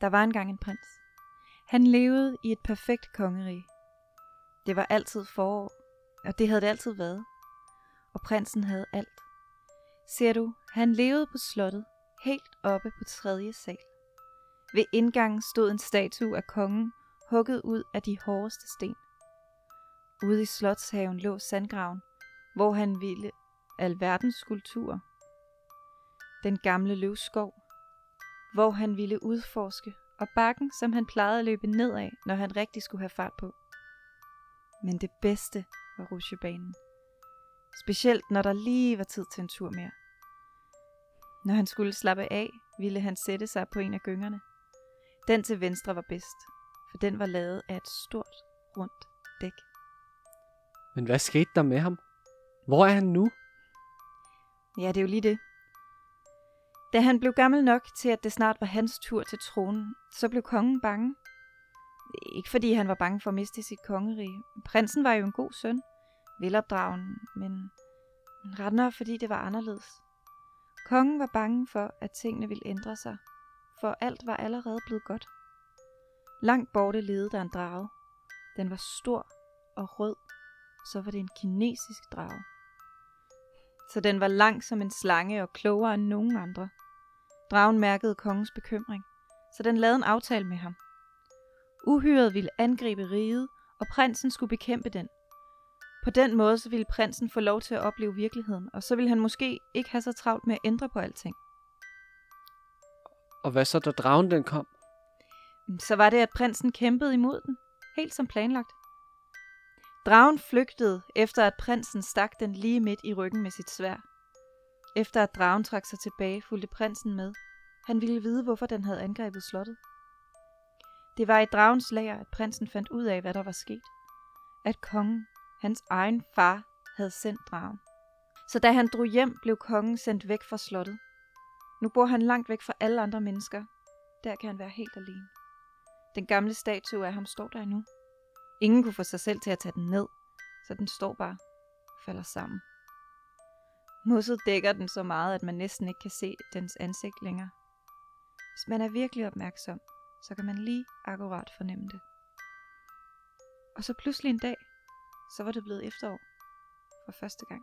Der var engang en prins. Han levede i et perfekt kongerige. Det var altid forår, og det havde det altid været. Og prinsen havde alt. Ser du, han levede på slottet, helt oppe på tredje sal. Ved indgangen stod en statue af kongen, hugget ud af de hårdeste sten. Ude i slotshaven lå sandgraven, hvor han ville alverdens skulpturer. Den gamle løvskov, hvor han ville udforske, og bakken, som han plejede at løbe nedad, når han rigtig skulle have fart på. Men det bedste var rutsjebanen. Specielt når der lige var tid til en tur mere. Når han skulle slappe af, ville han sætte sig på en af gyngerne. Den til venstre var bedst, for den var lavet af et stort, rundt dæk. Men hvad skete der med ham? Hvor er han nu? Ja, det er jo lige det. Da han blev gammel nok til, at det snart var hans tur til tronen, så blev kongen bange. Ikke fordi han var bange for at miste sit kongerige. Prinsen var jo en god søn, velopdragen, men rettere fordi det var anderledes. Kongen var bange for, at tingene ville ændre sig, for alt var allerede blevet godt. Langt borte levede der en drage. Den var stor og rød, så var det en kinesisk drage. Så den var lang som en slange og klogere end nogen andre. Dragen mærkede kongens bekymring, så den lavede en aftale med ham. Uhyret ville angribe riget, og prinsen skulle bekæmpe den. På den måde så ville prinsen få lov til at opleve virkeligheden, og så ville han måske ikke have så travlt med at ændre på alting. Og hvad så, da dragen den kom? Så var det, at prinsen kæmpede imod den, helt som planlagt. Dragen flygtede, efter at prinsen stak den lige midt i ryggen med sit svær. Efter at dragen trak sig tilbage, fulgte prinsen med. Han ville vide, hvorfor den havde angrebet slottet. Det var i dragens lager, at prinsen fandt ud af, hvad der var sket. At kongen, hans egen far, havde sendt dragen. Så da han drog hjem, blev kongen sendt væk fra slottet. Nu bor han langt væk fra alle andre mennesker. Der kan han være helt alene. Den gamle statue af ham står der endnu. Ingen kunne få sig selv til at tage den ned, så den står bare og falder sammen. Mosset dækker den så meget, at man næsten ikke kan se dens ansigt længere. Hvis man er virkelig opmærksom, så kan man lige akkurat fornemme det. Og så pludselig en dag, så var det blevet efterår for første gang.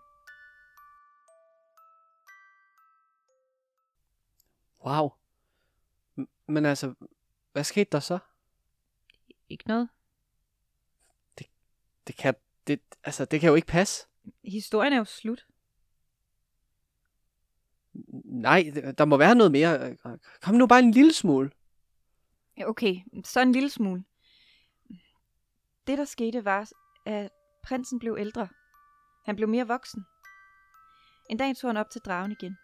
Wow. M- Men altså, hvad skete der så? Ikke noget. Det kan, det, altså, det kan jo ikke passe. Historien er jo slut. Nej, der må være noget mere. Kom nu bare en lille smule. Okay, så en lille smule. Det, der skete, var, at prinsen blev ældre. Han blev mere voksen. En dag tog han op til dragen igen.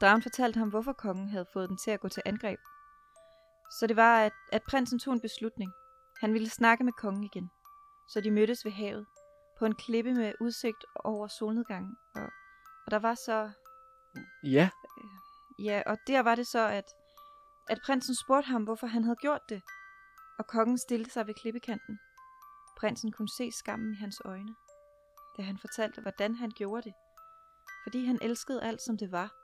Dragen fortalte ham, hvorfor kongen havde fået den til at gå til angreb. Så det var, at, at prinsen tog en beslutning. Han ville snakke med kongen igen. Så de mødtes ved havet, på en klippe med udsigt over solnedgangen. Og, og der var så Ja, Ja, og der var det så, at, at prinsen spurgte ham, hvorfor han havde gjort det. Og kongen stillede sig ved klippekanten. Prinsen kunne se skammen i hans øjne, da han fortalte, hvordan han gjorde det. Fordi han elskede alt, som det var.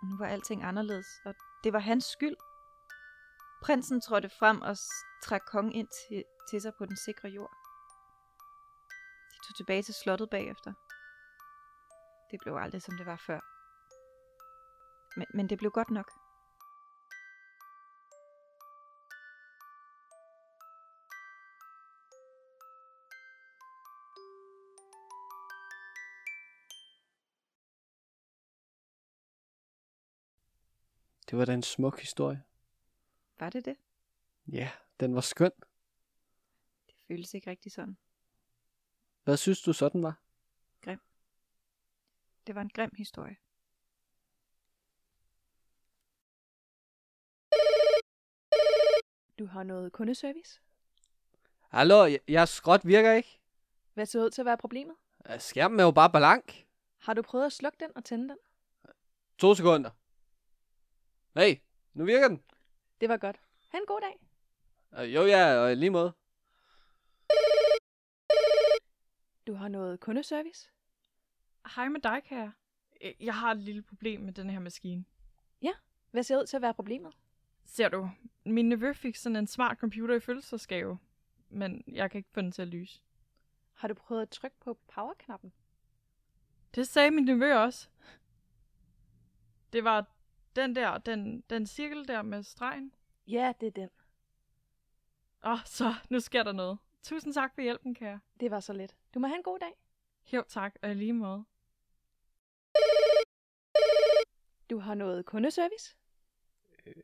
Og nu var alting anderledes, og det var hans skyld. Prinsen trådte frem og trak kongen ind til, til sig på den sikre jord. Tog tilbage til slottet bagefter. Det blev aldrig, som det var før. Men, men det blev godt nok. det var da en smuk historie. Var det det? Ja, den var skøn. Det føles ikke rigtig sådan. Hvad synes du så, den var? Det var en grim historie. Du har noget kundeservice. Hallo, jeg- jeres skråt virker ikke. Hvad ser ud til at være problemet? Skærmen er jo bare blank. Har du prøvet at slukke den og tænde den? To sekunder. Hey, nu virker den. Det var godt. Ha' en god dag. Øh, Jo, ja, og lige måde. Du har noget kundeservice. Hej med dig, kære. Øh, Jeg har et lille problem med den her maskine. Hvad ser ud til at være problemet? Ser du, Min nevø fik sådan en smart computer i fødselsdagsgave, men jeg kan ikke få den til at lyse. Har du prøvet at trykke på powerknappen? Det sagde min nevø også. Det var den der, den, den cirkel der med stregen. Ja, det er den. Åh, oh, så nu sker der noget. Tusind tak for hjælpen, kære. Det var så let. Du må have en god dag. Jo tak, og lige måde. Du har noget kundeservice?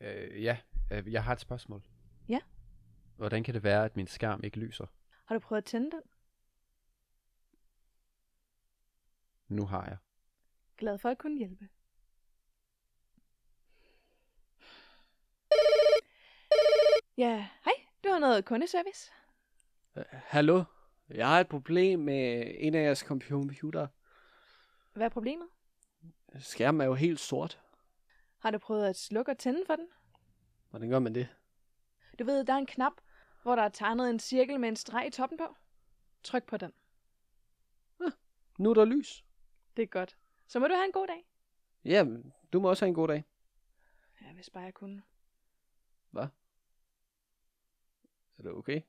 Øh, ja, øh, jeg har et spørgsmål. Ja? Hvordan kan det være, at min skærm ikke lyser? Har du prøvet at tænde den? Nu har jeg. Glad for at kunne hjælpe. Ja, hej. Du har noget kundeservice? Hallo? Jeg har et problem med en af jeres computer. Hvad er problemet? Skærmen er jo helt sort. Har du prøvet at slukke og tænde for den? Hvordan gør man det? Du ved, der er en knap, hvor der er tegnet en cirkel med en streg i toppen på. Tryk på den. Nu er der lys. Det er godt. Så må du have en god dag. Ja, du må også have en god dag. Ja, hvis bare jeg kunne. Hvad? Er det okay?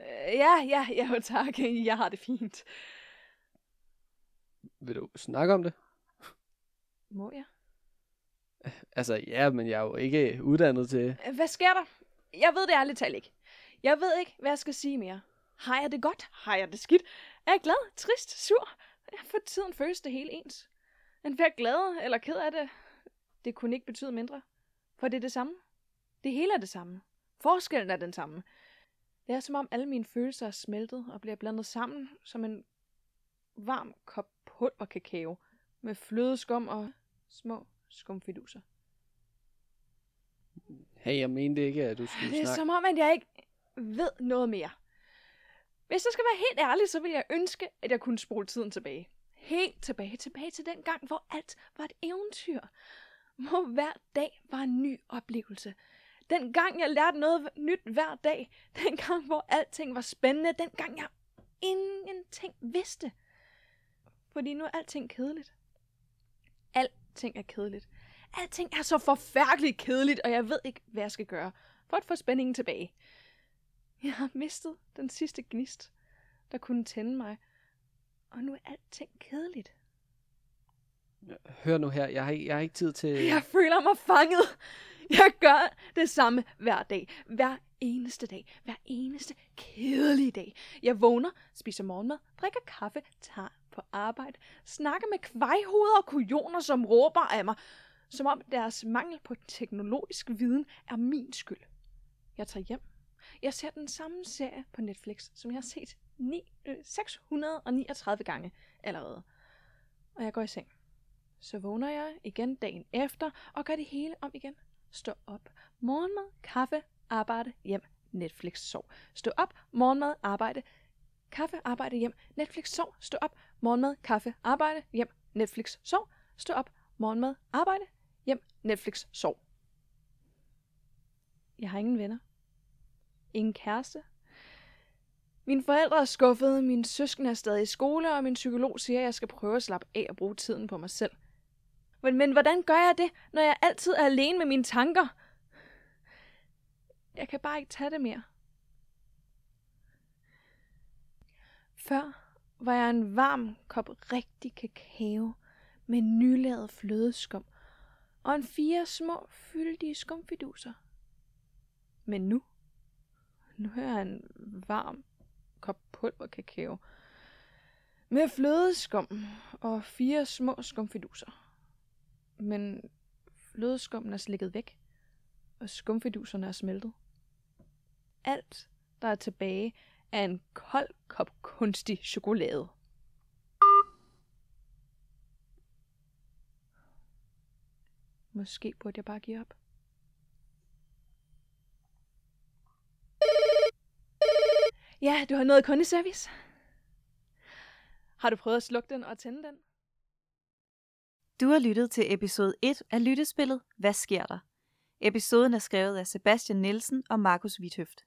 Øh, ja, ja, ja, jo tak. Jeg har det fint. Vil du snakke om det? Må jeg? Altså, ja, men jeg er jo ikke uddannet til... Øh, Hvad sker der? Jeg ved det ærligt talt ikke. Jeg ved ikke, hvad jeg skal sige mere. Har jeg det godt? Har jeg det skidt? Er jeg glad, trist, sur? For tiden føles det hele ens. En hver glad eller ked af det, det kunne ikke betyde mindre. For det er det samme. Det hele er det samme. Forskellen er den samme. Det er som om alle mine følelser er smeltet og bliver blandet sammen som en varm kop pulverkakao med flødeskum og små skumfiduser. Hey, jeg mente ikke, at du skulle Det er snakke... som om, at jeg ikke ved noget mere. Hvis jeg skal være helt ærlig, så vil jeg ønske, at jeg kunne spole tiden tilbage. Helt tilbage, tilbage til den gang, hvor alt var et eventyr. Hvor hver dag var en ny oplevelse. Den gang, jeg lærte noget nyt hver dag. Den gang, hvor alting var spændende. Den gang, jeg ingenting vidste. Fordi nu er alting kedeligt. Alting er kedeligt. Alting er så forfærdeligt kedeligt, og jeg ved ikke, hvad jeg skal gøre for at få spændingen tilbage. Jeg har mistet den sidste gnist, der kunne tænde mig, og nu er alting kedeligt. Hør nu her, jeg har, jeg har ikke tid til... Jeg føler mig fanget. Jeg gør det samme hver dag. Hver eneste dag. Hver eneste kedelige dag. Jeg vågner, spiser morgenmad, drikker kaffe, tager på arbejde, snakker med kvejhoveder og kujoner, som råber af mig, som om deres mangel på teknologisk viden er min skyld. Jeg tager hjem. Jeg ser den samme serie på Netflix, som jeg har set 9, øh, 639 gange allerede. Og jeg går i seng. Så vågner jeg igen dagen efter og gør det hele om igen. Stå op. Morgenmad, kaffe, arbejde, hjem, Netflix, sov. Stå op, morgenmad, arbejde, kaffe, arbejde, hjem, Netflix, sov. Stå op, morgenmad, kaffe, arbejde, hjem, Netflix, sov. Stå op, morgenmad, arbejde, hjem, Netflix, sov. Jeg har ingen venner. Ingen kæreste. Mine forældre er skuffede, min søskende er stadig i skole, og min psykolog siger, at jeg skal prøve at slappe af og bruge tiden på mig selv. Men, men hvordan gør jeg det, når jeg altid er alene med mine tanker? Jeg kan bare ikke tage det mere. Før var jeg en varm kop rigtig kakao med nylavet flødeskum og en fire små fyldige skumfiduser. Men nu, nu er jeg en varm kop pulverkakao med flødeskum og fire små skumfiduser. Men flødeskummen er slikket væk, og skumfiduserne er smeltet. Alt, der er tilbage, er en kold kop kunstig chokolade. Måske burde jeg bare give op. Ja, du har noget kundeservice. Har du prøvet at slukke den og tænde den? Du har lyttet til episode 1 af lyttespillet Hvad sker der? Episoden er skrevet af Sebastian Nielsen og Markus Vithøft.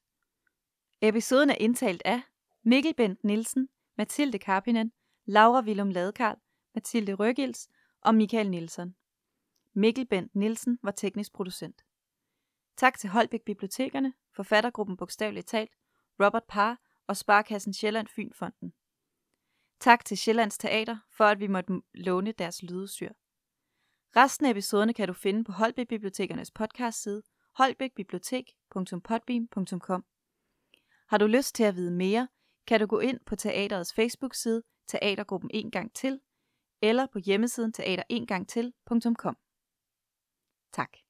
Episoden er indtalt af Mikkel Bent Nielsen, Mathilde Karpinen, Laura Willum Ladekarl, Mathilde Røgils og Michael Nielsen. Mikkel Bent Nielsen var teknisk producent. Tak til Holbæk Bibliotekerne, forfattergruppen Bogstaveligt Talt, Robert Parr og Sparkassen Sjælland Fynfonden. Tak til Sjællands Teater for, at vi måtte låne deres lydudstyr. Resten af episoderne kan du finde på Holbæk Bibliotekernes podcastside holbækbibliotek.podbeam.com. Har du lyst til at vide mere, kan du gå ind på teaterets Facebook-side Teatergruppen en gang til, eller på hjemmesiden teater1gangtil.com. Tak.